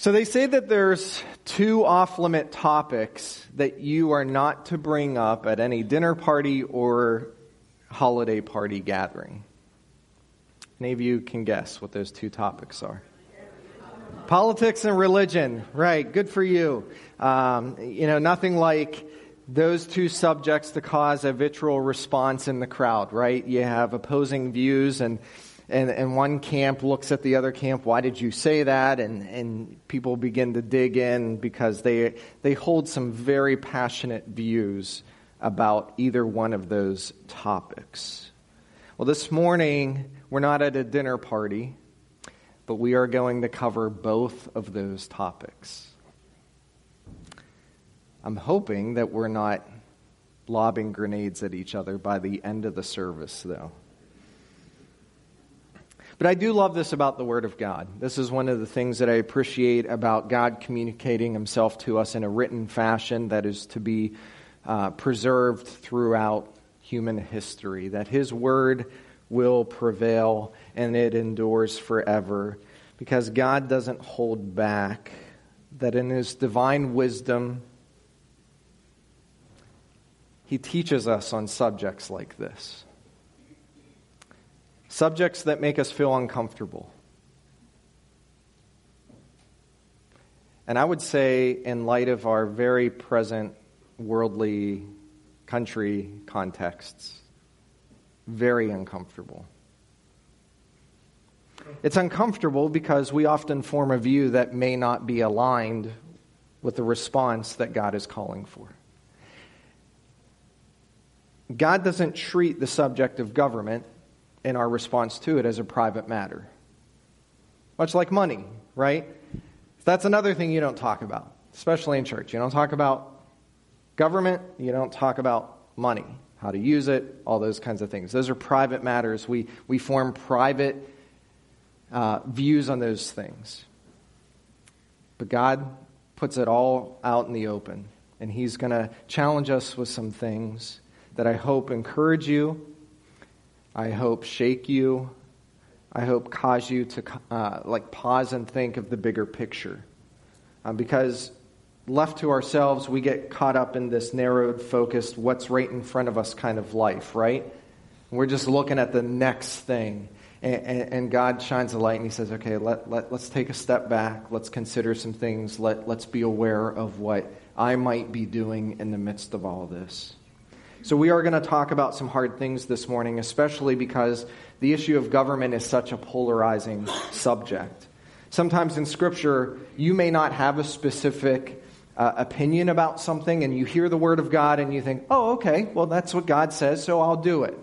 So they say that there's two off limit topics that you are not to bring up at any dinner party or holiday party gathering. Any of you can guess what those two topics are? Politics and religion. Right, good for you. Um, you know, nothing like those two subjects to cause a vitriol response in the crowd, right? You have opposing views and and, and one camp looks at the other camp, why did you say that? And, and people begin to dig in because they, they hold some very passionate views about either one of those topics. Well, this morning, we're not at a dinner party, but we are going to cover both of those topics. I'm hoping that we're not lobbing grenades at each other by the end of the service, though. But I do love this about the Word of God. This is one of the things that I appreciate about God communicating Himself to us in a written fashion that is to be uh, preserved throughout human history, that His Word will prevail and it endures forever because God doesn't hold back, that in His divine wisdom, He teaches us on subjects like this subjects that make us feel uncomfortable. And I would say, in light of our very present worldly country contexts, very uncomfortable. It's uncomfortable because we often form a view that may not be aligned with the response that God is calling for. God doesn't treat the subject of government in our response to it as a private matter. Much like money, right? That's another thing you don't talk about, especially in church. You don't talk about government, you don't talk about money, how to use it, all those kinds of things. Those are private matters. We, we form private uh, views on those things. But God puts it all out in the open, and He's going to challenge us with some things that I hope encourage you I hope shake you. I hope cause you to uh, like pause and think of the bigger picture. Uh, because left to ourselves, we get caught up in this narrowed, focused, what's right in front of us kind of life, right? We're just looking at the next thing. And, and, and God shines a light and He says, okay, let, let, let's take a step back. Let's consider some things. Let, let's be aware of what I might be doing in the midst of all this. So, we are going to talk about some hard things this morning, especially because the issue of government is such a polarizing subject. Sometimes in Scripture, you may not have a specific uh, opinion about something, and you hear the Word of God and you think, oh, okay, well, that's what God says, so I'll do it.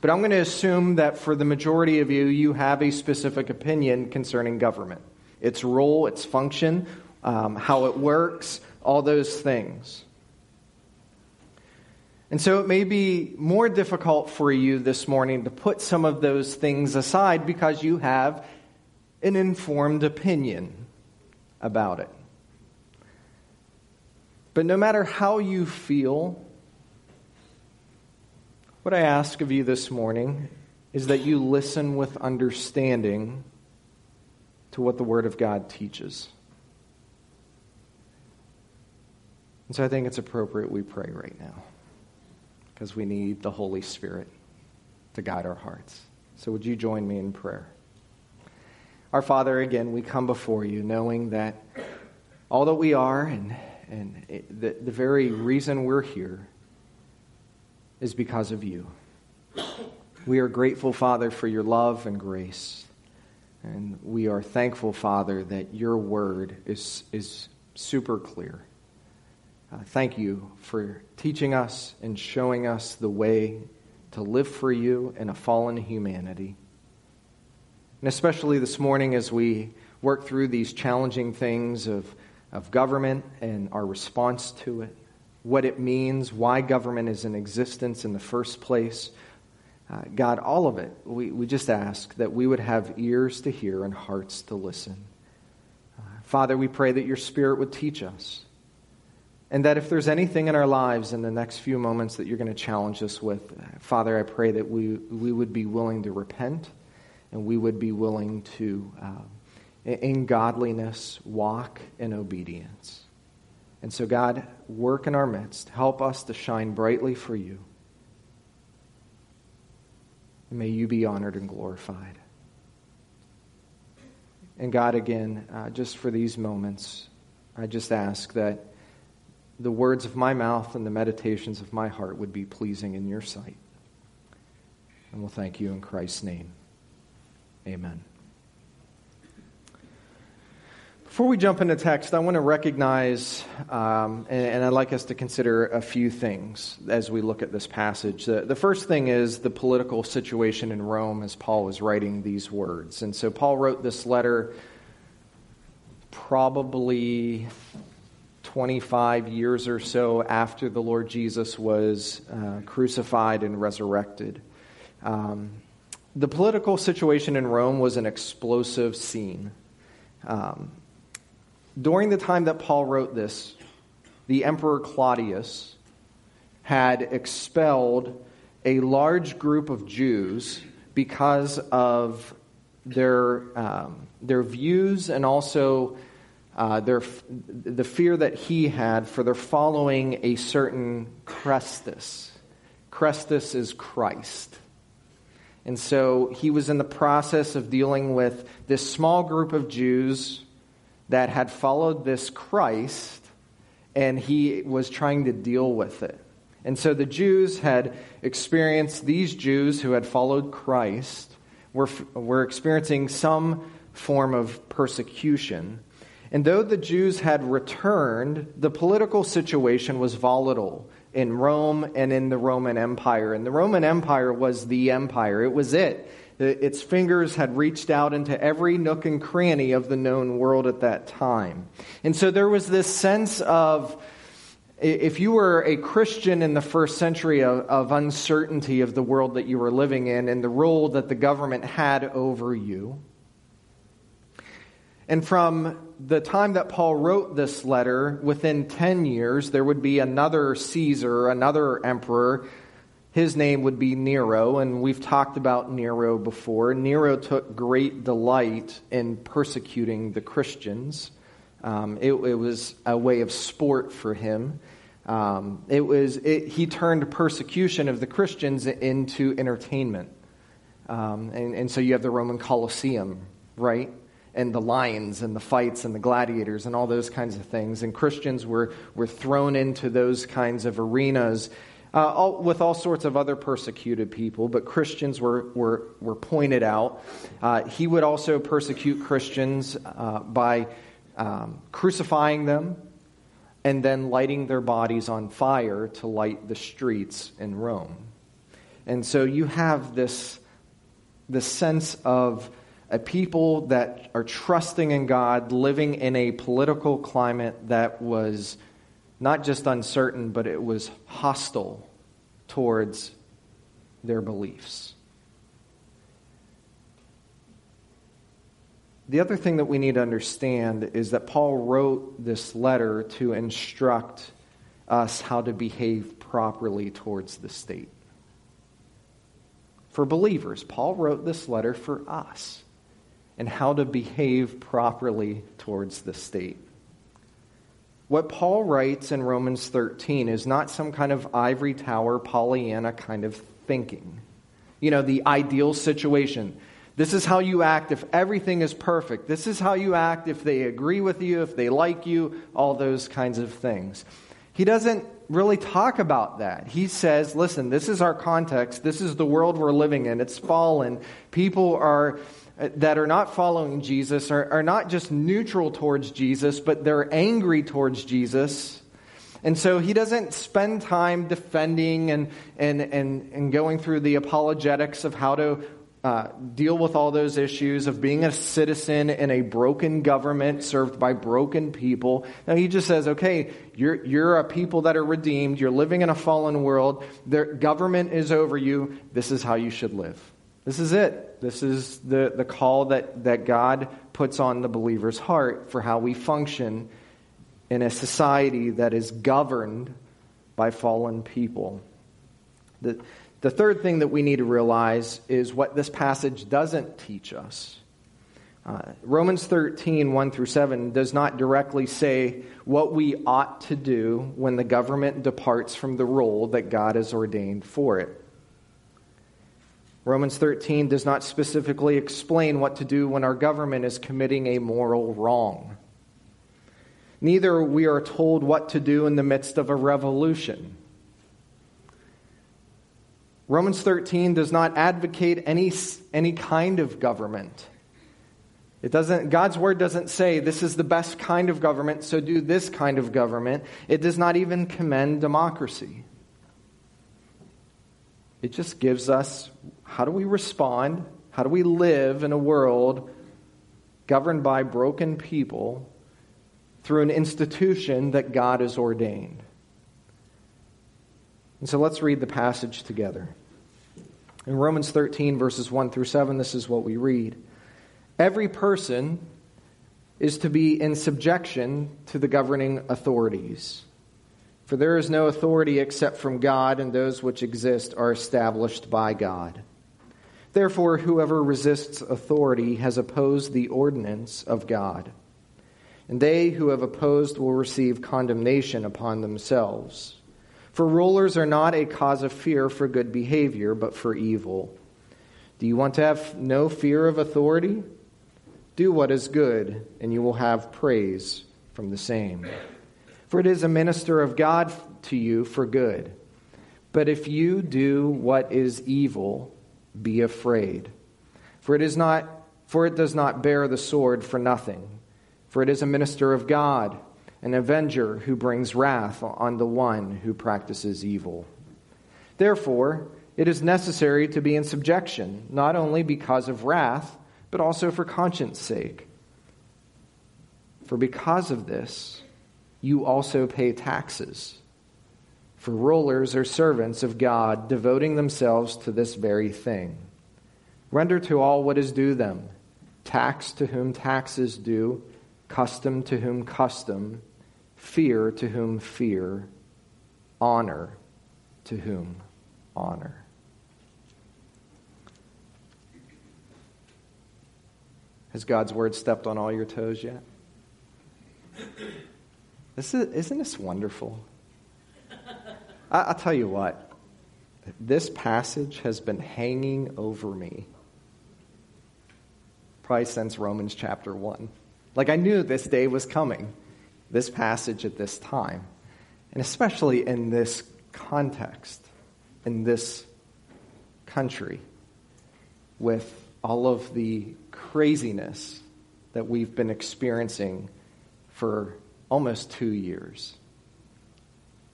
But I'm going to assume that for the majority of you, you have a specific opinion concerning government its role, its function, um, how it works, all those things. And so it may be more difficult for you this morning to put some of those things aside because you have an informed opinion about it. But no matter how you feel, what I ask of you this morning is that you listen with understanding to what the Word of God teaches. And so I think it's appropriate we pray right now because we need the Holy Spirit to guide our hearts. So, would you join me in prayer? Our Father, again, we come before you knowing that all that we are and, and it, the, the very reason we're here is because of you. We are grateful, Father, for your love and grace. And we are thankful, Father, that your word is, is super clear. Uh, thank you for teaching us and showing us the way to live for you in a fallen humanity. And especially this morning as we work through these challenging things of, of government and our response to it, what it means, why government is in existence in the first place. Uh, God, all of it, we, we just ask that we would have ears to hear and hearts to listen. Uh, Father, we pray that your Spirit would teach us and that if there's anything in our lives in the next few moments that you're going to challenge us with, Father, I pray that we, we would be willing to repent and we would be willing to uh, in godliness, walk in obedience. And so, God, work in our midst. Help us to shine brightly for you. And may you be honored and glorified. And God, again, uh, just for these moments, I just ask that the words of my mouth and the meditations of my heart would be pleasing in your sight. And we'll thank you in Christ's name. Amen. Before we jump into text, I want to recognize, um, and, and, I'd like us to consider a few things as we look at this passage. The, the, first thing is the political situation in Rome as Paul was writing these words. And so Paul wrote this letter probably 25 years or so after the Lord Jesus was uh, crucified and resurrected. Um, the political situation in Rome was an explosive scene. Um, during the time that Paul wrote this, the Emperor Claudius had expelled a large group of Jews because of their, um, their views and also uh, their, the fear that he had for their following a certain Christus. Christus is Christ. And so he was in the process of dealing with this small group of Jews that had followed this Christ, and he was trying to deal with it. And so the Jews had experienced, these Jews who had followed Christ were, were experiencing some form of persecution. And though the Jews had returned, the political situation was volatile in Rome and in the Roman Empire. And the Roman Empire was the empire, it was it. Uh, its fingers had reached out into every nook and cranny of the known world at that time. And so there was this sense of, if you were a Christian in the first century, of, of, uncertainty of the world that you were living in and the role that the government had over you. And from the time that Paul wrote this letter, within 10 years, there would be another Caesar, another emperor his name would be Nero, and we've talked about Nero before. Nero took great delight in persecuting the Christians. Um, it, it, was a way of sport for him. Um, it was it, he turned persecution of the Christians into entertainment, um, and, and so you have the Roman Colosseum, right? And the lions and the fights and the gladiators and all those kinds of things. And Christians were, were thrown into those kinds of arenas uh, all, with all sorts of other persecuted people, but Christians were, were, were pointed out. Uh, he would also persecute Christians uh, by um, crucifying them and then lighting their bodies on fire to light the streets in Rome. And so you have this, this sense of a people that are trusting in God, living in a political climate that was not just uncertain, but it was hostile towards their beliefs. The other thing that we need to understand is that Paul wrote this letter to instruct us how to behave properly towards the state. For believers, Paul wrote this letter for us and how to behave properly towards the state. What Paul writes in Romans 13 is not some kind of ivory tower, Pollyanna kind of thinking. You know, the ideal situation. This is how you act if everything is perfect. This is how you act if they agree with you, if they like you, all those kinds of things. He doesn't really talk about that. He says, listen, this is our context. This is the world we're living in. It's fallen. People are that are not following Jesus are, are not just neutral towards Jesus, but they're angry towards Jesus. And so he doesn't spend time defending and, and, and, and going through the apologetics of how to uh, deal with all those issues of being a citizen in a broken government served by broken people. Now he just says, okay, you're, you're a people that are redeemed. You're living in a fallen world. Their government is over you. This is how you should live. This is it. This is the, the call that, that God puts on the believer's heart for how we function in a society that is governed by fallen people. The, the third thing that we need to realize is what this passage doesn't teach us. Uh, Romans 13, 1 through 7, does not directly say what we ought to do when the government departs from the role that God has ordained for it. Romans 13 does not specifically explain what to do when our government is committing a moral wrong. Neither we are told what to do in the midst of a revolution. Romans 13 does not advocate any, any kind of government. It doesn't, God's word doesn't say this is the best kind of government, so do this kind of government. It does not even commend democracy. It just gives us how do we respond? How do we live in a world governed by broken people through an institution that God has ordained? And so let's read the passage together. In Romans 13, verses 1 through 7, this is what we read. Every person is to be in subjection to the governing authorities. For there is no authority except from God, and those which exist are established by God. Therefore, whoever resists authority has opposed the ordinance of God. And they who have opposed will receive condemnation upon themselves. For rulers are not a cause of fear for good behavior, but for evil. Do you want to have no fear of authority? Do what is good, and you will have praise from the same. For it is a minister of God to you for good. But if you do what is evil, be afraid. For it is not for it does not bear the sword for nothing. For it is a minister of God, an avenger who brings wrath on the one who practices evil. Therefore, it is necessary to be in subjection, not only because of wrath, but also for conscience sake. For because of this, you also pay taxes. For rulers are servants of God, devoting themselves to this very thing. Render to all what is due them tax to whom tax is due, custom to whom custom, fear to whom fear, honor to whom honor. Has God's word stepped on all your toes yet? This is, isn't this wonderful? I, I'll tell you what, this passage has been hanging over me probably since Romans chapter 1. Like I knew this day was coming, this passage at this time, and especially in this context, in this country, with all of the craziness that we've been experiencing for almost two years.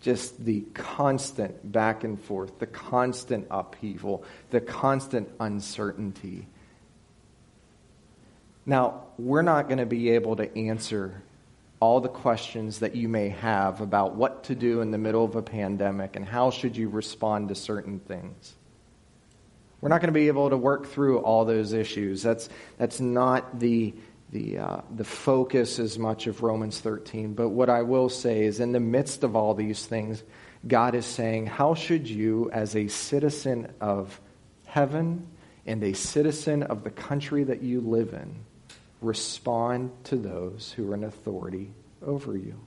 Just the constant back and forth, the constant upheaval, the constant uncertainty. Now, we're not going to be able to answer all the questions that you may have about what to do in the middle of a pandemic and how should you respond to certain things. We're not going to be able to work through all those issues. That's, that's not the, the, uh, the focus as much of Romans 13. But what I will say is, in the midst of all these things, God is saying, How should you, as a citizen of heaven and a citizen of the country that you live in, respond to those who are in authority over you?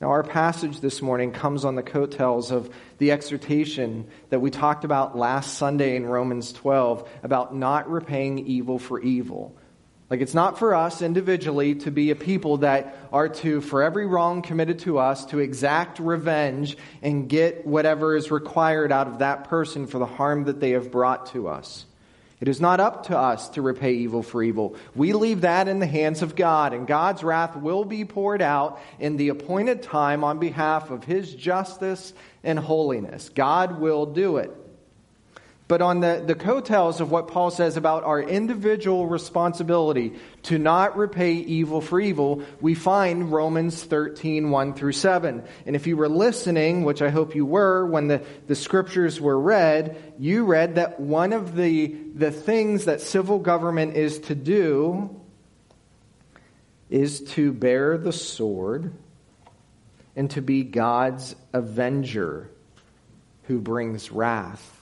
Now, our passage this morning comes on the coattails of the exhortation that we talked about last Sunday in Romans 12 about not repaying evil for evil. Like, it's not for us individually to be a people that are to, for every wrong committed to us, to exact revenge and get whatever is required out of that person for the harm that they have brought to us. It is not up to us to repay evil for evil. We leave that in the hands of God, and God's wrath will be poured out in the appointed time on behalf of His justice and holiness. God will do it. But on the, the coattails of what Paul says about our individual responsibility to not repay evil for evil, we find Romans 13, 1 through 7. And if you were listening, which I hope you were, when the, the scriptures were read, you read that one of the, the things that civil government is to do is to bear the sword and to be God's avenger who brings wrath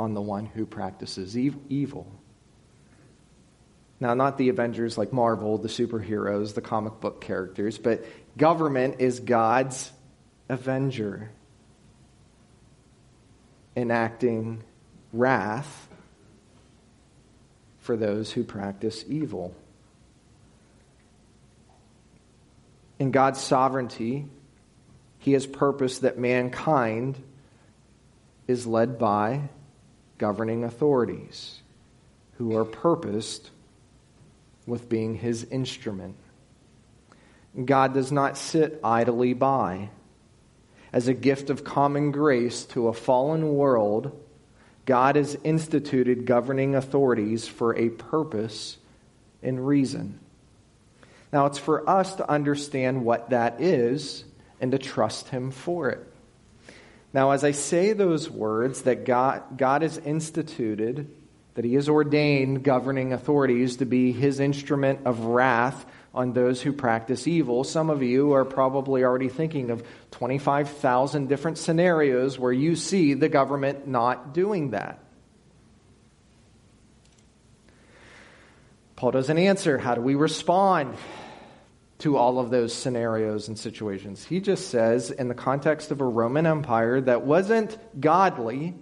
on the one who practices evil. Now, not the Avengers like Marvel, the superheroes, the comic book characters, but government is God's avenger, enacting wrath for those who practice evil. In God's sovereignty, He has purposed that mankind is led by governing authorities who are purposed with being His instrument. God does not sit idly by. As a gift of common grace to a fallen world, God has instituted governing authorities for a purpose and reason. Now, it's for us to understand what that is and to trust Him for it. Now, as I say those words, that God, God has instituted, that He has ordained governing authorities to be His instrument of wrath on those who practice evil, some of you are probably already thinking of 25,000 different scenarios where you see the government not doing that. Paul doesn't answer. How do we respond to all of those scenarios and situations? He just says, in the context of a Roman Empire that wasn't godly,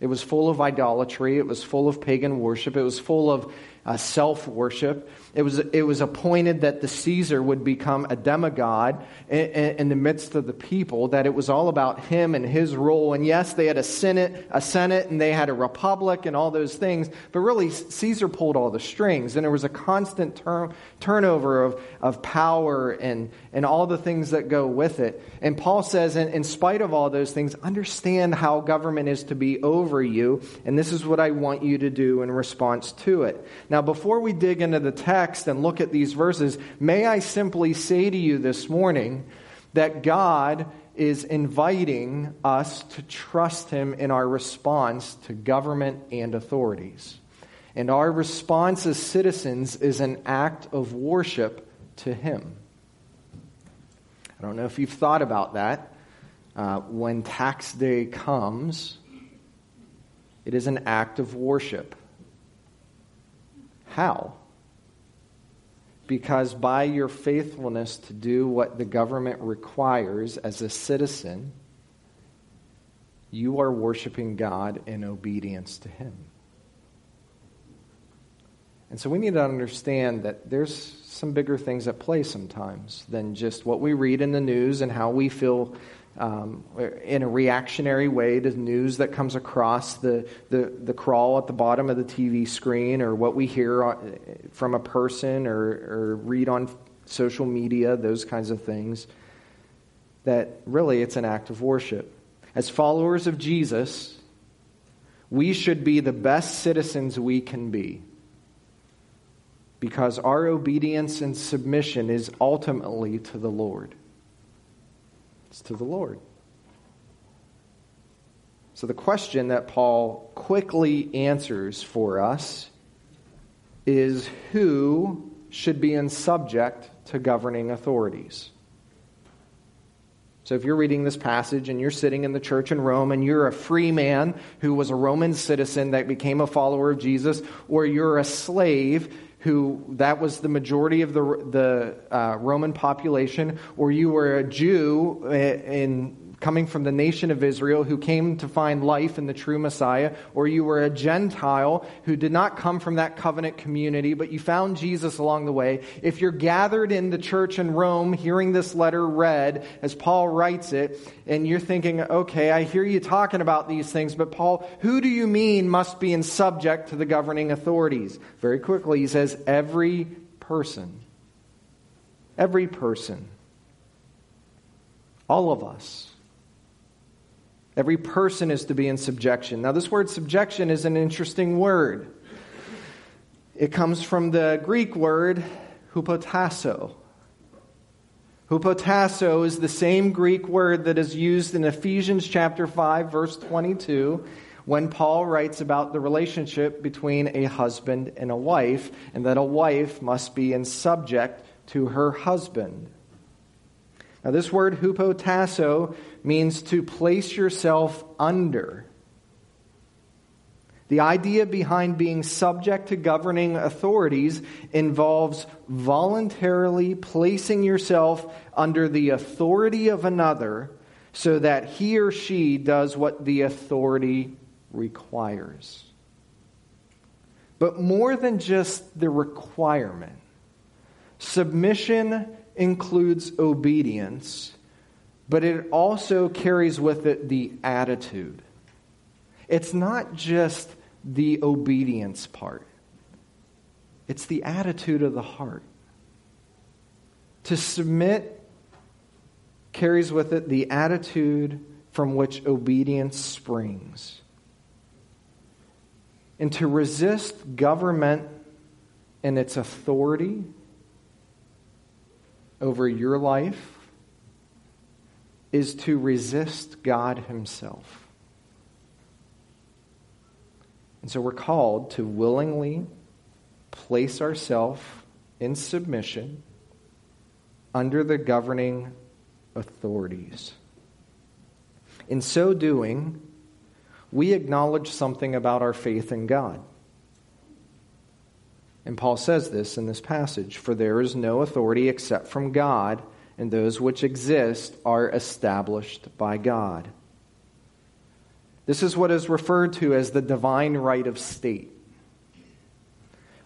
it was full of idolatry, it was full of pagan worship, it was full of uh, self worship. It was, it was appointed that the Caesar would become a demigod in, in, the midst of the people, that it was all about him and his role. And yes, they had a senate, a senate, and they had a republic and all those things, but really Caesar pulled all the strings, and there was a constant turn, turnover of, of power and, and all the things that go with it. And Paul says, in, in spite of all those things, understand how government is to be over you, and this is what I want you to do in response to it. Now, before we dig into the text and look at these verses, may I simply say to you this morning that God is inviting us to trust Him in our response to government and authorities. And our response as citizens is an act of worship to Him. I don't know if you've thought about that. Uh, when tax day comes, it is an act of worship. How? Because by your faithfulness to do what the government requires as a citizen, you are worshiping God in obedience to Him. And so we need to understand that there's some bigger things at play sometimes than just what we read in the news and how we feel um, in a reactionary way to news that comes across the, the, the crawl at the bottom of the TV screen or what we hear from a person or, or read on social media, those kinds of things, that really it's an act of worship. As followers of Jesus, we should be the best citizens we can be because our obedience and submission is ultimately to the Lord. It's to the Lord. So, the question that Paul quickly answers for us is who should be in subject to governing authorities? So, if you're reading this passage and you're sitting in the church in Rome and you're a free man who was a Roman citizen that became a follower of Jesus, or you're a slave who that was the majority of the, the uh, Roman population, or you were a Jew uh, in coming from the nation of Israel who came to find life in the true Messiah, or you were a Gentile who did not come from that covenant community, but you found Jesus along the way, if you're gathered in the church in Rome hearing this letter read as Paul writes it, and you're thinking, okay, I hear you talking about these things, but Paul, who do you mean must be in subject to the governing authorities? Very quickly, he says, every person. Every person. All of us. Every person is to be in subjection. Now, this word subjection is an interesting word. It comes from the Greek word hupotasso. Hupotasso is the same Greek word that is used in Ephesians chapter 5 verse 22 when Paul writes about the relationship between a husband and a wife and that a wife must be in subject to her husband. Now, this word hupotasso means to place yourself under. The idea behind being subject to governing authorities involves voluntarily placing yourself under the authority of another so that he or she does what the authority requires. But more than just the requirement, submission includes obedience, but it also carries with it the attitude. It's not just the obedience part, it's the attitude of the heart. To submit carries with it the attitude from which obedience springs. And to resist government and its authority over your life is to resist God Himself. And so we're called to willingly place ourselves in submission under the governing authorities. In so doing, we acknowledge something about our faith in God. And Paul says this in this passage For there is no authority except from God, and those which exist are established by God. This is what is referred to as the divine right of state.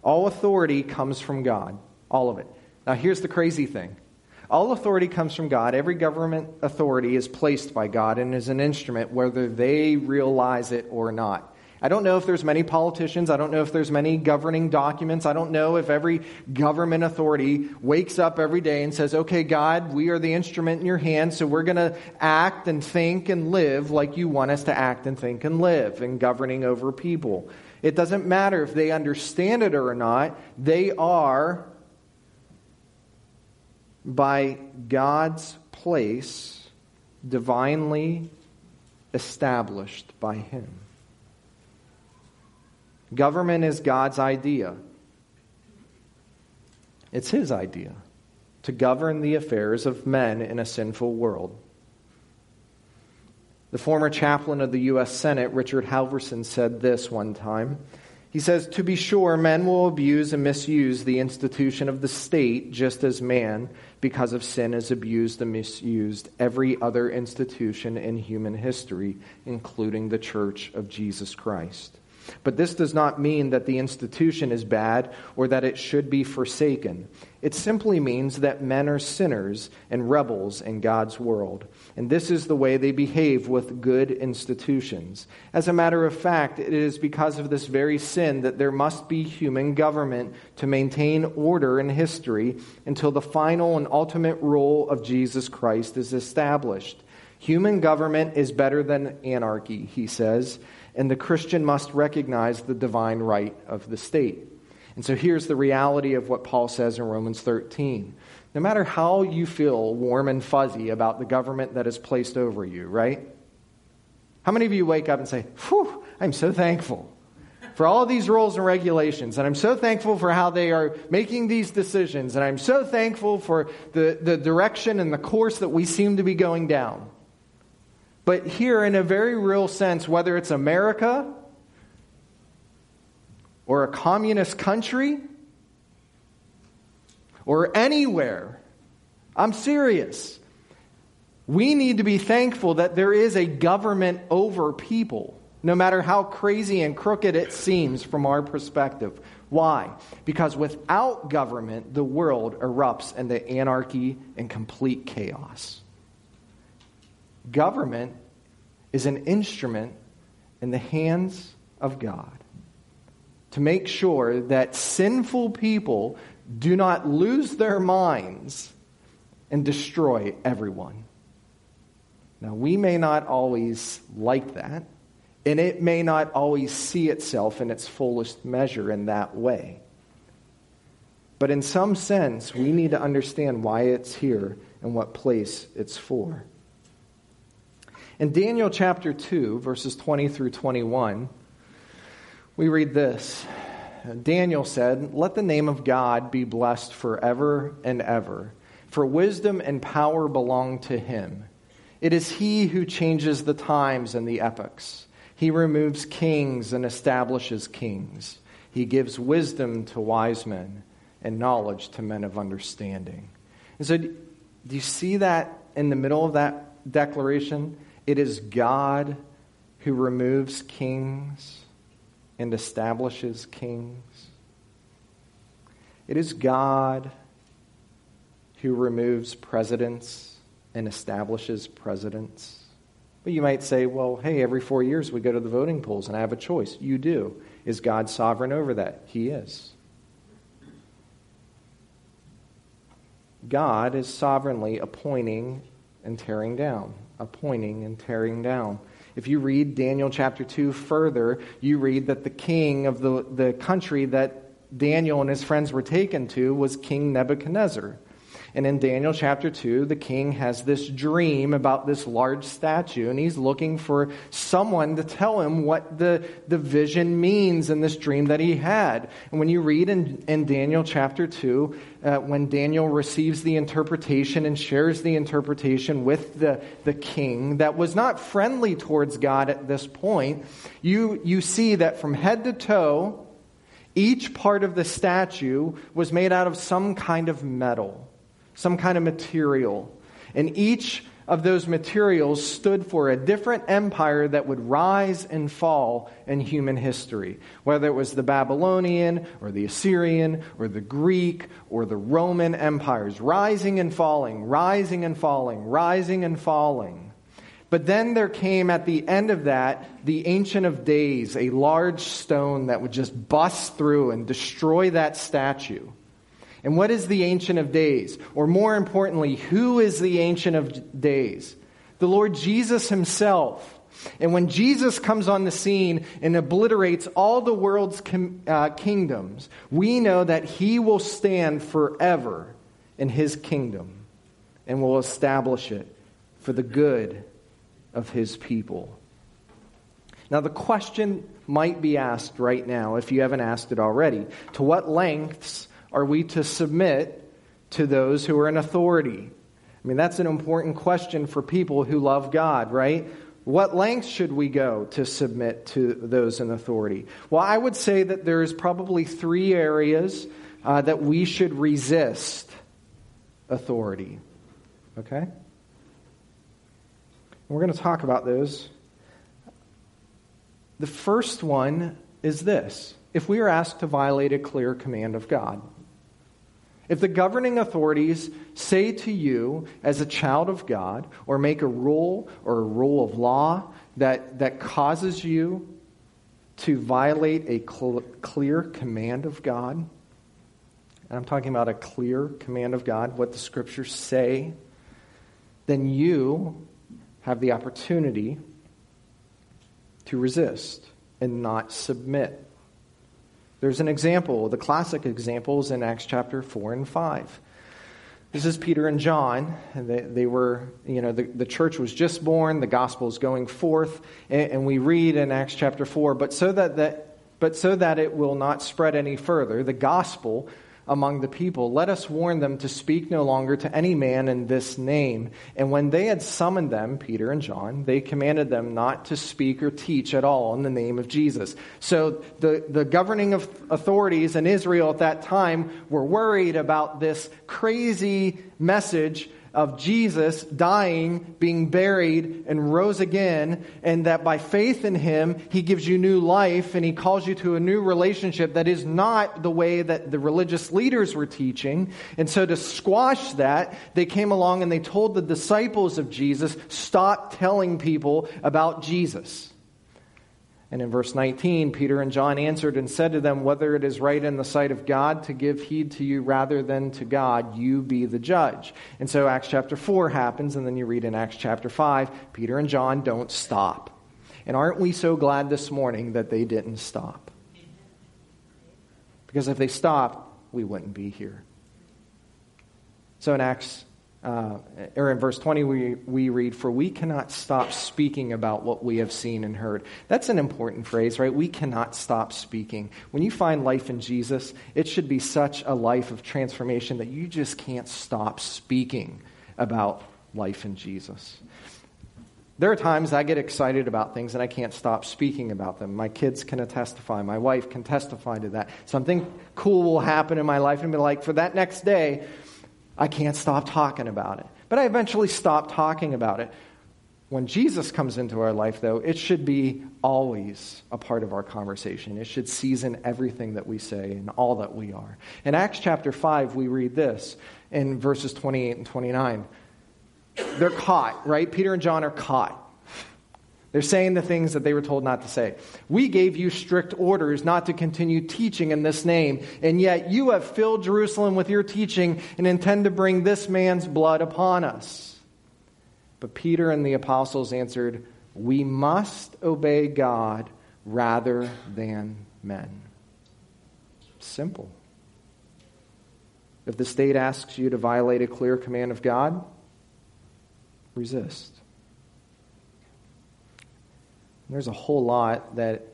All authority comes from God, all of it. Now, here's the crazy thing all authority comes from God. Every government authority is placed by God and is an instrument, whether they realize it or not. I don't know if there's many politicians. I don't know if there's many governing documents. I don't know if every government authority wakes up every day and says, okay, God, we are the instrument in your hand, so we're going to act and think and live like you want us to act and think and live in governing over people. It doesn't matter if they understand it or not. They are, by God's place, divinely established by Him. Government is God's idea. It's His idea to govern the affairs of men in a sinful world. The former chaplain of the U.S. Senate, Richard Halverson, said this one time. He says, To be sure, men will abuse and misuse the institution of the state just as man, because of sin, has abused and misused every other institution in human history, including the Church of Jesus Christ. But this does not mean that the institution is bad or that it should be forsaken. It simply means that men are sinners and rebels in God's world. And this is the way they behave with good institutions. As a matter of fact, it is because of this very sin that there must be human government to maintain order in history until the final and ultimate rule of Jesus Christ is established. Human government is better than anarchy, he says and the Christian must recognize the divine right of the state. And so here's the reality of what Paul says in Romans 13. No matter how you feel warm and fuzzy about the government that is placed over you, right? How many of you wake up and say, Whew, I'm so thankful for all these rules and regulations, and I'm so thankful for how they are making these decisions, and I'm so thankful for the, the direction and the course that we seem to be going down. But here, in a very real sense, whether it's America or a communist country or anywhere, I'm serious. We need to be thankful that there is a government over people, no matter how crazy and crooked it seems from our perspective. Why? Because without government, the world erupts into anarchy and complete chaos. Government is an instrument in the hands of God to make sure that sinful people do not lose their minds and destroy everyone. Now, we may not always like that, and it may not always see itself in its fullest measure in that way. But in some sense, we need to understand why it's here and what place it's for. In Daniel chapter 2, verses 20 through 21, we read this Daniel said, Let the name of God be blessed forever and ever, for wisdom and power belong to him. It is he who changes the times and the epochs. He removes kings and establishes kings. He gives wisdom to wise men and knowledge to men of understanding. And so, do you see that in the middle of that declaration? It is God who removes kings and establishes kings. It is God who removes presidents and establishes presidents. But you might say, well, hey, every four years we go to the voting polls and I have a choice. You do. Is God sovereign over that? He is. God is sovereignly appointing and tearing down, appointing and tearing down. If you read Daniel chapter 2 further, you read that the king of the, the country that Daniel and his friends were taken to was King Nebuchadnezzar. And in Daniel chapter 2, the king has this dream about this large statue, and he's looking for someone to tell him what the, the vision means in this dream that he had. And when you read in, in Daniel chapter 2, uh, when Daniel receives the interpretation and shares the interpretation with the, the king that was not friendly towards God at this point, you, you see that from head to toe, each part of the statue was made out of some kind of metal some kind of material. And each of those materials stood for a different empire that would rise and fall in human history. Whether it was the Babylonian or the Assyrian or the Greek or the Roman empires, rising and falling, rising and falling, rising and falling. But then there came at the end of that the Ancient of Days, a large stone that would just bust through and destroy that statue. And what is the Ancient of Days? Or more importantly, who is the Ancient of Days? The Lord Jesus Himself. And when Jesus comes on the scene and obliterates all the world's com- uh, kingdoms, we know that He will stand forever in His kingdom and will establish it for the good of His people. Now, the question might be asked right now, if you haven't asked it already to what lengths are we to submit to those who are in authority? I mean, that's an important question for people who love God, right? What lengths should we go to submit to those in authority? Well, I would say that there's probably three areas uh, that we should resist authority. Okay? We're going to talk about those. The first one is this if we are asked to violate a clear command of God, if the governing authorities say to you as a child of God, or make a rule or a rule of law that, that causes you to violate a cl- clear command of God, and I'm talking about a clear command of God, what the scriptures say, then you have the opportunity to resist and not submit there's an example, the classic examples in Acts chapter 4 and 5. This is Peter and John. They, they were, you know, the, the church was just born, the gospel is going forth, and, and we read in Acts chapter 4, but so that, that, but so that it will not spread any further, the gospel among the people. Let us warn them to speak no longer to any man in this name. And when they had summoned them, Peter and John, they commanded them not to speak or teach at all in the name of Jesus. So the, the governing authorities in Israel at that time were worried about this crazy message of Jesus dying, being buried, and rose again, and that by faith in him, he gives you new life and he calls you to a new relationship that is not the way that the religious leaders were teaching. And so, to squash that, they came along and they told the disciples of Jesus, stop telling people about Jesus. And in verse 19, Peter and John answered and said to them, Whether it is right in the sight of God to give heed to you rather than to God, you be the judge. And so Acts chapter 4 happens, and then you read in Acts chapter 5, Peter and John don't stop. And aren't we so glad this morning that they didn't stop? Because if they stopped, we wouldn't be here. So in Acts uh, or in verse 20, we, we read, For we cannot stop speaking about what we have seen and heard. That's an important phrase, right? We cannot stop speaking. When you find life in Jesus, it should be such a life of transformation that you just can't stop speaking about life in Jesus. There are times I get excited about things and I can't stop speaking about them. My kids can testify. My wife can testify to that. Something cool will happen in my life and be like, for that next day, I can't stop talking about it. But I eventually stop talking about it. When Jesus comes into our life, though, it should be always a part of our conversation. It should season everything that we say and all that we are. In Acts chapter 5, we read this in verses 28 and 29. They're caught, right? Peter and John are caught. They're saying the things that they were told not to say. We gave you strict orders not to continue teaching in this name, and yet you have filled Jerusalem with your teaching and intend to bring this man's blood upon us. But Peter and the apostles answered, We must obey God rather than men. Simple. If the state asks you to violate a clear command of God, resist. There's a whole lot that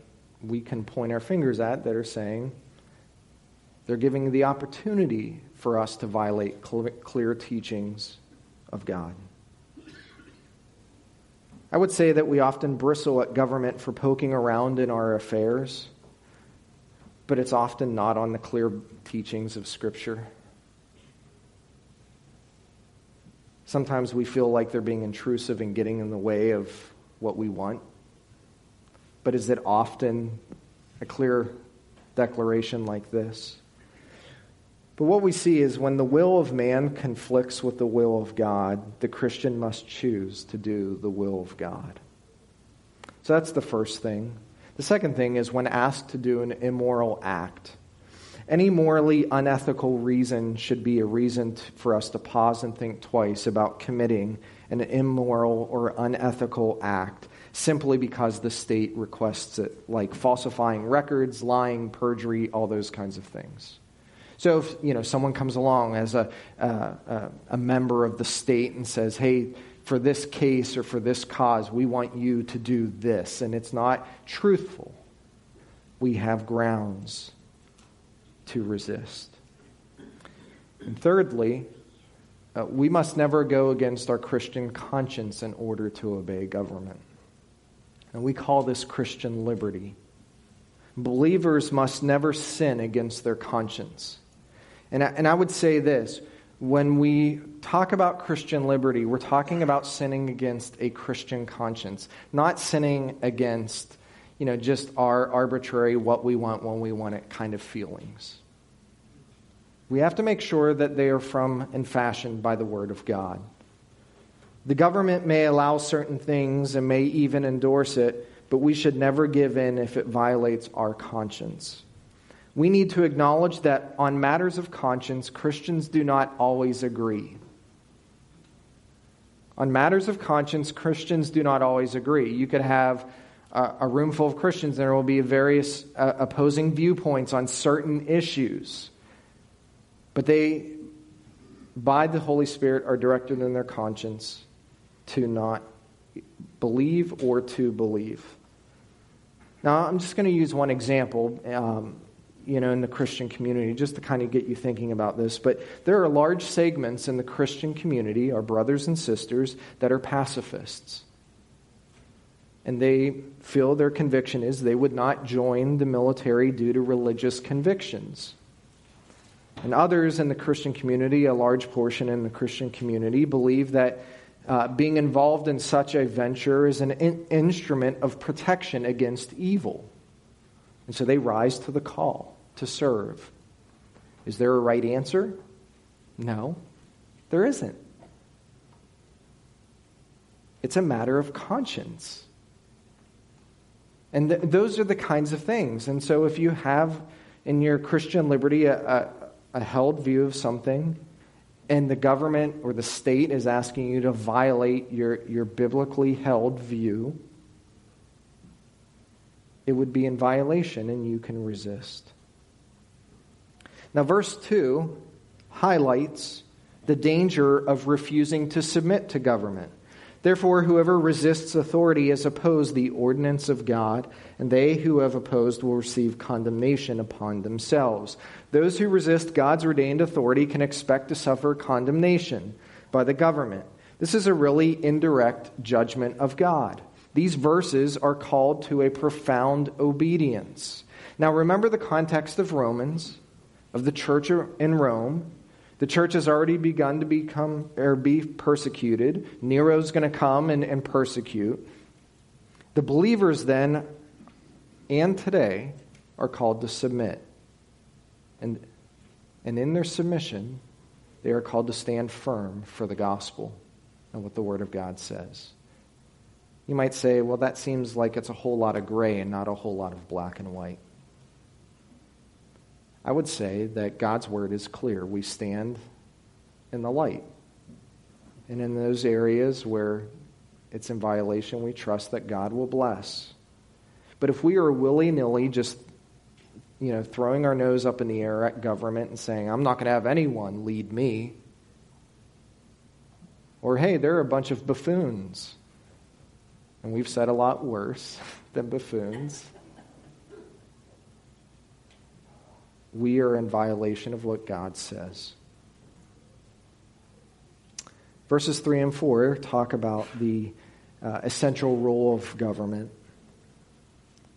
we can point our fingers at that are saying they're giving the opportunity for us to violate clear teachings of God. I would say that we often bristle at government for poking around in our affairs, but it's often not on the clear teachings of Scripture. Sometimes we feel like they're being intrusive and getting in the way of what we want. But is it often a clear declaration like this? But what we see is when the will of man conflicts with the will of God, the Christian must choose to do the will of God. So that's the first thing. The second thing is when asked to do an immoral act, any morally unethical reason should be a reason to, for us to pause and think twice about committing an immoral or unethical act simply because the state requests it, like falsifying records, lying, perjury, all those kinds of things. So if you know someone comes along as a, uh, a member of the state and says, "Hey, for this case or for this cause, we want you to do this," and it's not truthful, we have grounds to resist. And thirdly, uh, we must never go against our Christian conscience in order to obey government. And we call this Christian liberty. Believers must never sin against their conscience. And I, and I would say this when we talk about Christian liberty, we're talking about sinning against a Christian conscience, not sinning against you know, just our arbitrary what we want when we want it kind of feelings. We have to make sure that they are from and fashioned by the Word of God. The government may allow certain things and may even endorse it, but we should never give in if it violates our conscience. We need to acknowledge that on matters of conscience, Christians do not always agree. On matters of conscience, Christians do not always agree. You could have a, a room full of Christians, and there will be various uh, opposing viewpoints on certain issues. But they, by the Holy Spirit, are directed in their conscience to not believe or to believe. Now, I'm just going to use one example, um, you know, in the Christian community, just to kind of get you thinking about this. But there are large segments in the Christian community, our brothers and sisters, that are pacifists. And they feel their conviction is they would not join the military due to religious convictions. And others in the Christian community, a large portion in the Christian community, believe that uh, being involved in such a venture is an in- instrument of protection against evil. And so they rise to the call to serve. Is there a right answer? No, there isn't. It's a matter of conscience. And th- those are the kinds of things. And so if you have in your Christian liberty a, a, a held view of something, and the government or the state is asking you to violate your, your biblically held view, it would be in violation and you can resist. Now, verse 2 highlights the danger of refusing to submit to government. Therefore, whoever resists authority has opposed the ordinance of God, and they who have opposed will receive condemnation upon themselves. Those who resist God's ordained authority can expect to suffer condemnation by the government. This is a really indirect judgment of God. These verses are called to a profound obedience. Now, remember the context of Romans, of the church in Rome. The church has already begun to become or be persecuted. Nero's going to come and, and persecute. The believers then and today are called to submit. And, and in their submission, they are called to stand firm for the gospel and what the Word of God says. You might say, well, that seems like it's a whole lot of gray and not a whole lot of black and white. I would say that God's Word is clear. We stand in the light. And in those areas where it's in violation, we trust that God will bless. But if we are willy nilly just you know, throwing our nose up in the air at government and saying, I'm not going to have anyone lead me, or hey, they're a bunch of buffoons. And we've said a lot worse than buffoons. We are in violation of what God says. Verses 3 and 4 talk about the uh, essential role of government.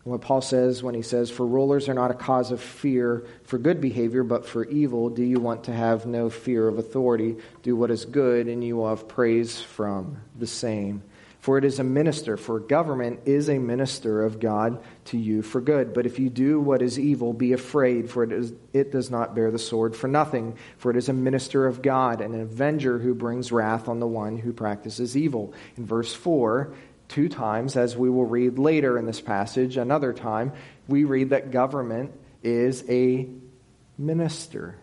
What Paul says when he says, For rulers are not a cause of fear for good behavior, but for evil. Do you want to have no fear of authority? Do what is good, and you will have praise from the same. For it is a minister, for government is a minister of God to you for good. But if you do what is evil, be afraid, for it, is, it does not bear the sword for nothing. For it is a minister of God, an avenger who brings wrath on the one who practices evil. In verse 4, two times, as we will read later in this passage, another time, we read that government is a minister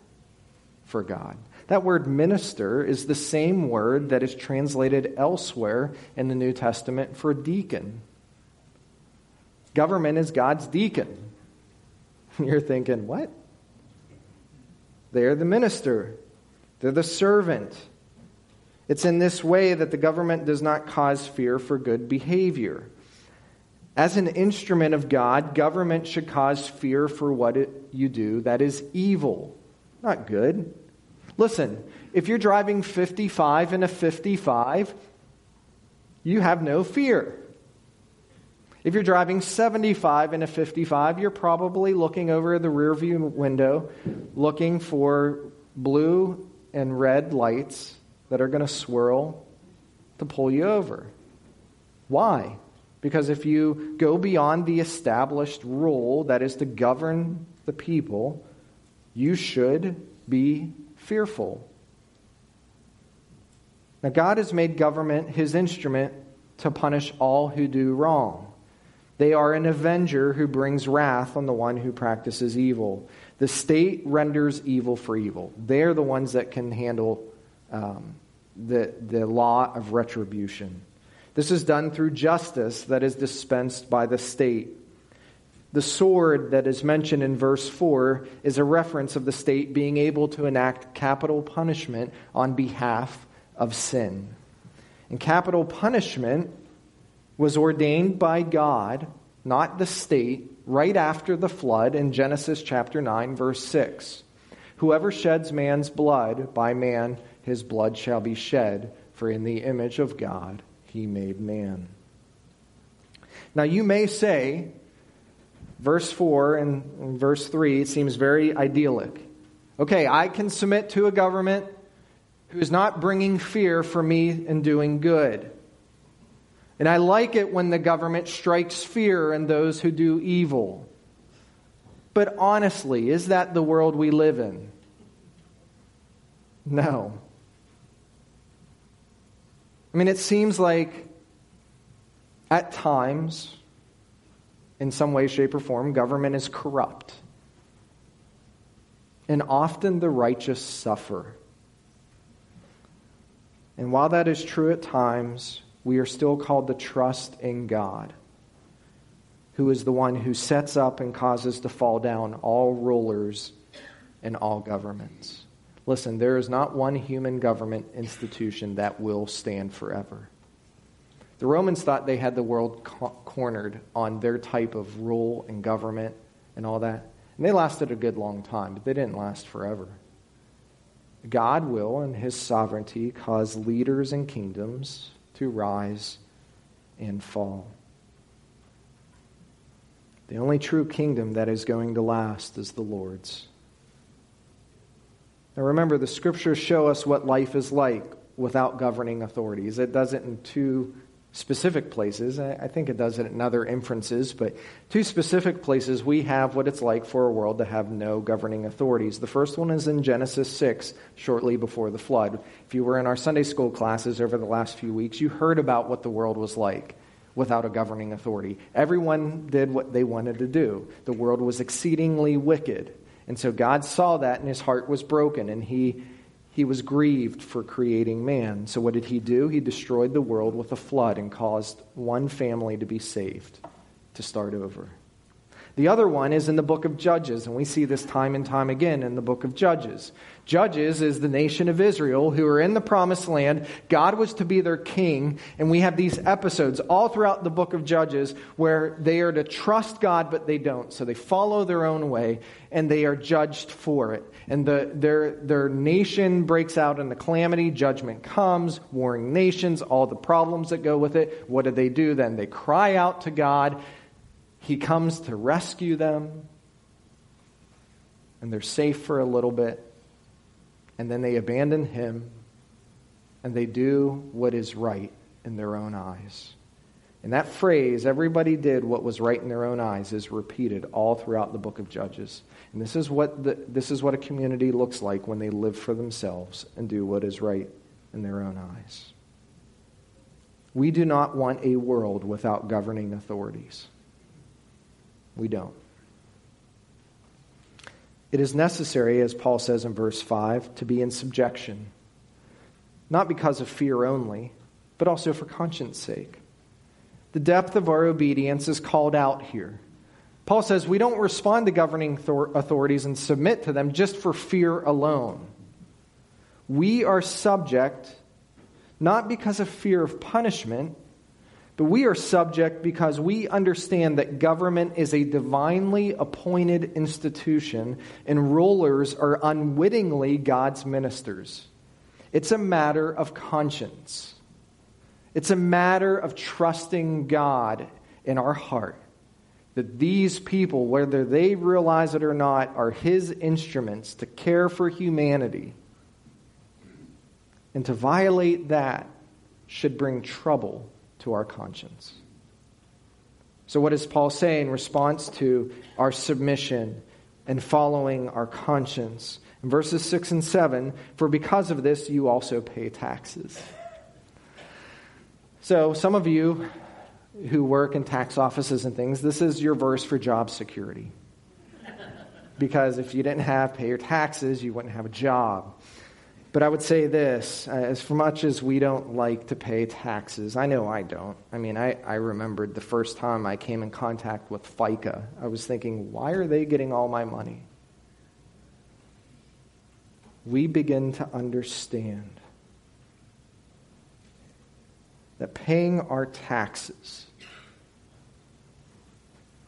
for God. That word minister is the same word that is translated elsewhere in the New Testament for deacon. Government is God's deacon. You're thinking, what? They're the minister, they're the servant. It's in this way that the government does not cause fear for good behavior. As an instrument of God, government should cause fear for what it, you do that is evil, not good. Listen, if you're driving 55 in a 55, you have no fear. If you're driving 75 in a 55, you're probably looking over the rearview window looking for blue and red lights that are going to swirl to pull you over. Why? Because if you go beyond the established rule that is to govern the people, you should be fearful. Now, God has made government his instrument to punish all who do wrong. They are an avenger who brings wrath on the one who practices evil. The state renders evil for evil. They're the ones that can handle um, the, the law of retribution. This is done through justice that is dispensed by the state. The sword that is mentioned in verse 4 is a reference of the state being able to enact capital punishment on behalf of sin. And capital punishment was ordained by God, not the state, right after the flood in Genesis chapter 9, verse 6. Whoever sheds man's blood, by man his blood shall be shed, for in the image of God he made man. Now you may say, verse 4 and verse 3 it seems very idyllic. Okay, I can submit to a government who's not bringing fear for me and doing good. And I like it when the government strikes fear in those who do evil. But honestly, is that the world we live in? No. I mean, it seems like at times in some way, shape, or form, government is corrupt. And often the righteous suffer. And while that is true at times, we are still called to trust in God, who is the one who sets up and causes to fall down all rulers and all governments. Listen, there is not one human government institution that will stand forever. The Romans thought they had the world co- cornered on their type of rule and government and all that. And they lasted a good long time, but they didn't last forever. God will, in his sovereignty, cause leaders and kingdoms to rise and fall. The only true kingdom that is going to last is the Lord's. Now remember, the scriptures show us what life is like without governing authorities. It does it in two specific places. I think it does it in other inferences, but two specific places we have what it's like for a world to have no governing authorities. The first one is in Genesis 6, shortly before the flood. If you were in our Sunday school classes over the last few weeks, you heard about what the world was like without a governing authority. Everyone did what they wanted to do. The world was exceedingly wicked. And so God saw that and his heart was broken and he he was grieved for creating man. So, what did he do? He destroyed the world with a flood and caused one family to be saved, to start over. The other one is in the book of Judges, and we see this time and time again in the book of Judges. Judges is the nation of Israel who are in the promised land. God was to be their king, and we have these episodes all throughout the book of Judges where they are to trust God, but they don't. So they follow their own way, and they are judged for it. And the, their, their nation breaks out in the calamity, judgment comes, warring nations, all the problems that go with it. What do they do then? They cry out to God he comes to rescue them, and they're safe for a little bit, and then they abandon him, and they do what is right in their own eyes. And that phrase, everybody did what was right in their own eyes, is repeated all throughout the book of Judges. And this is what, the, this is what a community looks like when they live for themselves and do what is right in their own eyes. We do not want a world without governing authorities. We don't. It is necessary, as Paul says in verse 5, to be in subjection, not because of fear only, but also for conscience sake. The depth of our obedience is called out here. Paul says we don't respond to governing authorities and submit to them just for fear alone. We are subject not because of fear of punishment, but we are subject because we understand that government is a divinely appointed institution and rulers are unwittingly God's ministers. It's a matter of conscience. It's a matter of trusting God in our heart that these people, whether they realize it or not, are His instruments to care for humanity. And to violate that should bring trouble to our conscience. So, what does Paul say in response to our submission and following our conscience? In verses 6 and 7, for because of this you also pay taxes. So, some of you who work in tax offices and things, this is your verse for job security. Because if you didn't have pay your taxes, you wouldn't have a job. But I would say this uh, as much as we don't like to pay taxes, I know I don't. I mean, I, I remembered the first time I came in contact with FICA, I was thinking, why are they getting all my money? We begin to understand that paying our taxes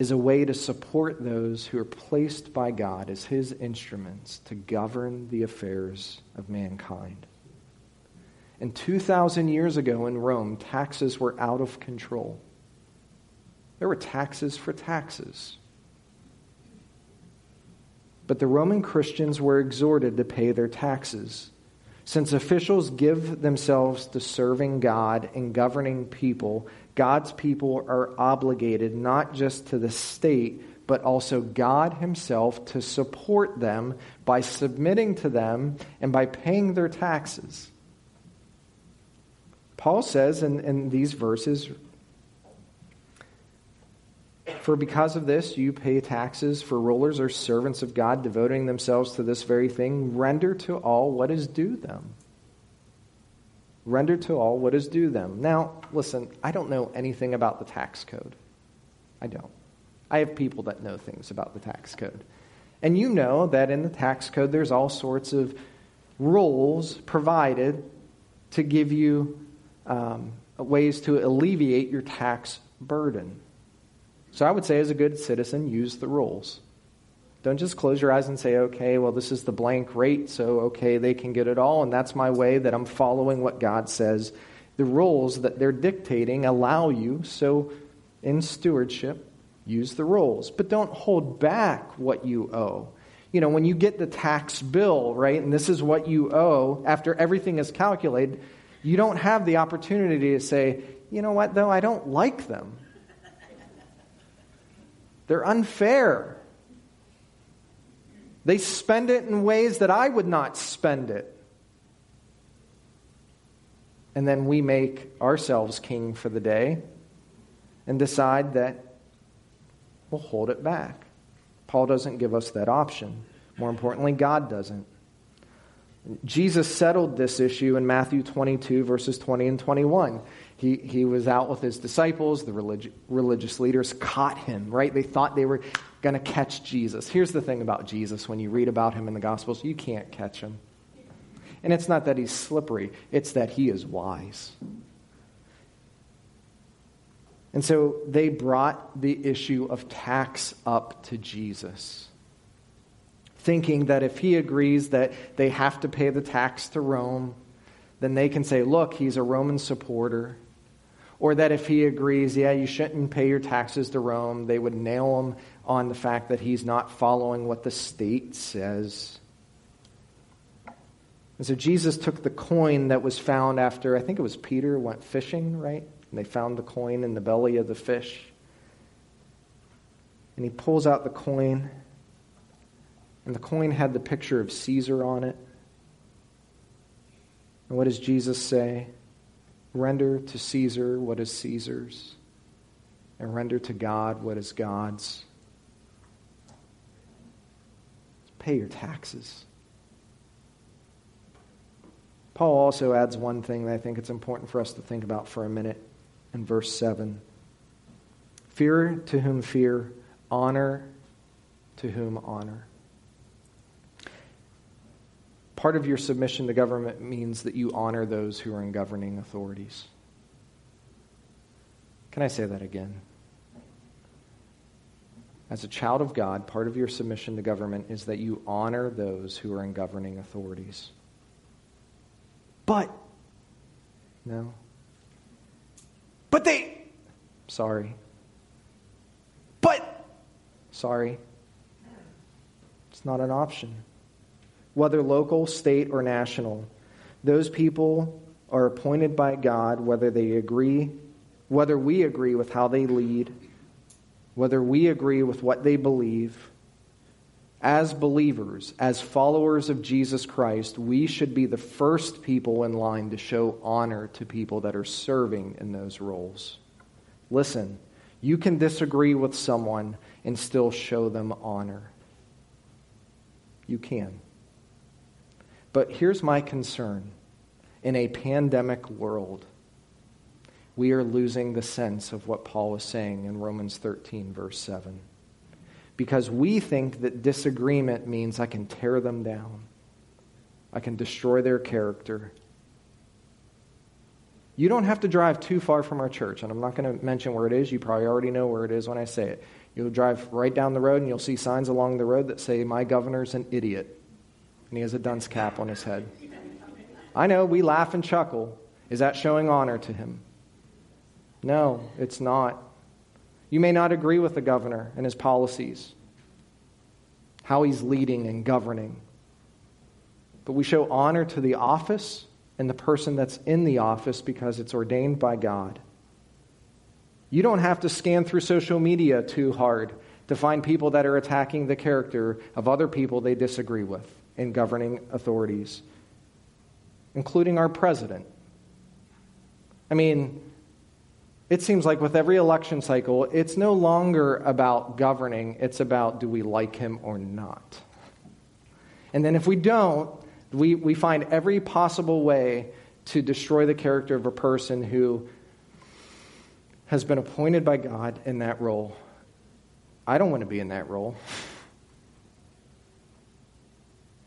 is a way to support those who are placed by God as his instruments to govern the affairs of mankind. And 2,000 years ago in Rome, taxes were out of control. There were taxes for taxes. But the Roman Christians were exhorted to pay their taxes. Since officials give themselves to serving God and governing people, God's people are obligated not just to the state, but also God Himself to support them by submitting to them and by paying their taxes. Paul says in, in these verses, For because of this you pay taxes, for rulers are servants of God, devoting themselves to this very thing. Render to all what is due them. Render to all what is due them. Now, listen, I don't know anything about the tax code. I don't. I have people that know things about the tax code. And you know that in the tax code, there's all sorts of rules provided to give you um, ways to alleviate your tax burden. So I would say, as a good citizen, use the rules. Don't just close your eyes and say, okay, well, this is the blank rate, so okay, they can get it all, and that's my way that I'm following what God says. The rules that they're dictating allow you, so in stewardship, use the rules. But don't hold back what you owe. You know, when you get the tax bill, right, and this is what you owe after everything is calculated, you don't have the opportunity to say, you know what, though, I don't like them. They're unfair. They spend it in ways that I would not spend it. And then we make ourselves king for the day and decide that we'll hold it back. Paul doesn't give us that option. More importantly, God doesn't. Jesus settled this issue in Matthew 22, verses 20 and 21. He, he was out with his disciples. The relig- religious leaders caught him, right? They thought they were going to catch Jesus. Here's the thing about Jesus when you read about him in the Gospels you can't catch him. And it's not that he's slippery, it's that he is wise. And so they brought the issue of tax up to Jesus thinking that if he agrees that they have to pay the tax to Rome, then they can say, look, he's a Roman supporter. Or that if he agrees, yeah, you shouldn't pay your taxes to Rome, they would nail him on the fact that he's not following what the state says. And so Jesus took the coin that was found after, I think it was Peter went fishing, right? And they found the coin in the belly of the fish. And he pulls out the coin and the coin had the picture of Caesar on it. And what does Jesus say? Render to Caesar what is Caesar's, and render to God what is God's. Pay your taxes. Paul also adds one thing that I think it's important for us to think about for a minute in verse 7. Fear to whom fear, honor to whom honor. Part of your submission to government means that you honor those who are in governing authorities. Can I say that again? As a child of God, part of your submission to government is that you honor those who are in governing authorities. But, no. But they, sorry. But, sorry. It's not an option whether local, state, or national. Those people are appointed by God whether they agree, whether we agree with how they lead, whether we agree with what they believe. As believers, as followers of Jesus Christ, we should be the first people in line to show honor to people that are serving in those roles. Listen, you can disagree with someone and still show them honor. You can. But here's my concern in a pandemic world, we are losing the sense of what Paul was saying in Romans 13, verse 7. Because we think that disagreement means I can tear them down, I can destroy their character. You don't have to drive too far from our church, and I'm not going to mention where it is. You probably already know where it is when I say it. You'll drive right down the road, and you'll see signs along the road that say, My governor's an idiot and he has a dunce cap on his head. I know we laugh and chuckle. Is that showing honor to him? No, it's not. You may not agree with the governor and his policies, how he's leading and governing. But we show honor to the office and the person that's in the office because it's ordained by God. You don't have to scan through social media too hard to find people that are attacking the character of other people they disagree with in governing authorities, including our president. I mean, it seems like with every election cycle, it's no longer about governing, it's about do we like him or not. And then if we don't, we, we find every possible way to destroy the character of a person who has been appointed by God in that role. I don't want to be in that role.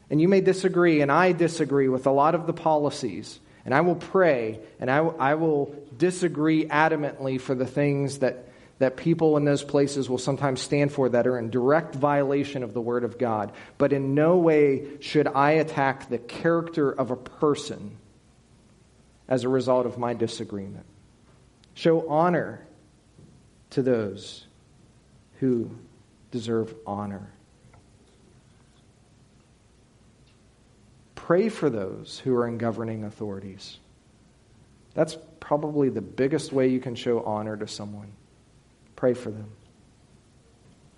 And you may disagree, and I disagree with a lot of the policies. And I will pray, and I, I will disagree adamantly for the things that, that people in those places will sometimes stand for that are in direct violation of the Word of God. But in no way should I attack the character of a person as a result of my disagreement. Show honor to those who deserve honor. Pray for those who are in governing authorities. That's probably the biggest way you can show honor to someone. Pray for them.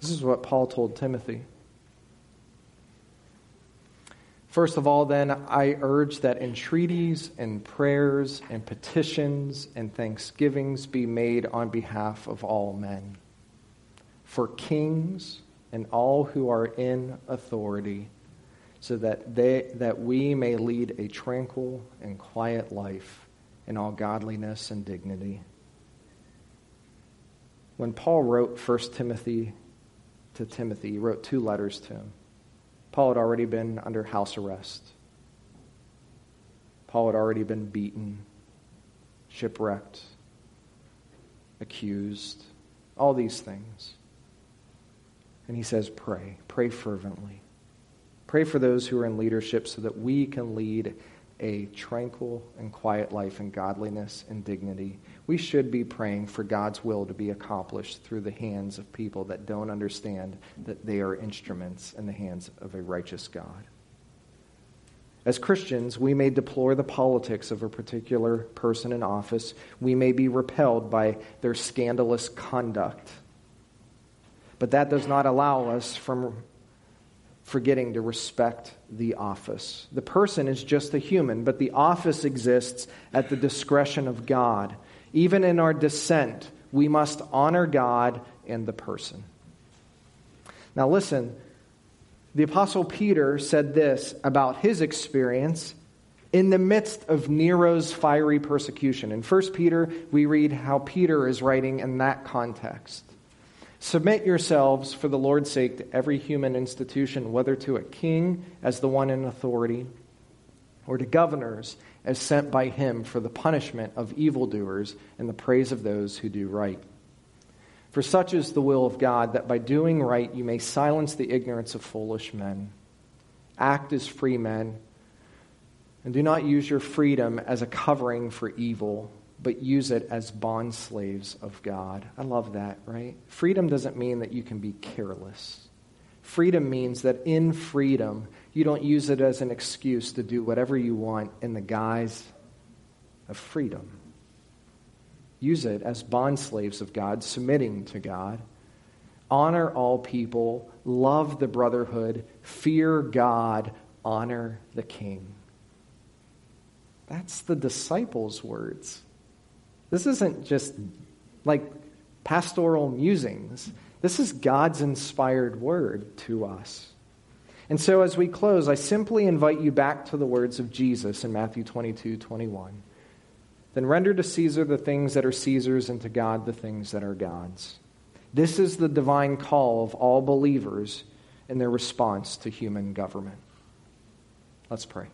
This is what Paul told Timothy. First of all, then, I urge that entreaties and prayers and petitions and thanksgivings be made on behalf of all men, for kings and all who are in authority, so that, they, that we may lead a tranquil and quiet life in all godliness and dignity. When Paul wrote 1 Timothy to Timothy, he wrote two letters to him. Paul had already been under house arrest. Paul had already been beaten, shipwrecked, accused, all these things. And he says, Pray. Pray fervently. Pray for those who are in leadership so that we can lead a tranquil and quiet life in godliness and dignity. We should be praying for God's will to be accomplished through the hands of people that don't understand that they are instruments in the hands of a righteous God. As Christians, we may deplore the politics of a particular person in office. We may be repelled by their scandalous conduct. But that does not allow us from forgetting to respect the office. The person is just a human, but the office exists at the discretion of God. Even in our dissent, we must honor God and the person. Now, listen, the Apostle Peter said this about his experience in the midst of Nero's fiery persecution. In 1 Peter, we read how Peter is writing in that context. Submit yourselves for the Lord's sake to every human institution, whether to a king as the one in authority, or to governors as sent by him for the punishment of evildoers and the praise of those who do right. For such is the will of God, that by doing right you may silence the ignorance of foolish men. Act as free men, and do not use your freedom as a covering for evil but use it as bond slaves of God. I love that, right? Freedom doesn't mean that you can be careless. Freedom means that in freedom, you don't use it as an excuse to do whatever you want in the guise of freedom. Use it as bond slaves of God, submitting to God. Honor all people, love the brotherhood, fear God, honor the king. That's the disciples' words. This isn't just like pastoral musings. This is God's inspired word to us. And so, as we close, I simply invite you back to the words of Jesus in Matthew 22 21. Then render to Caesar the things that are Caesar's, and to God the things that are God's. This is the divine call of all believers in their response to human government. Let's pray.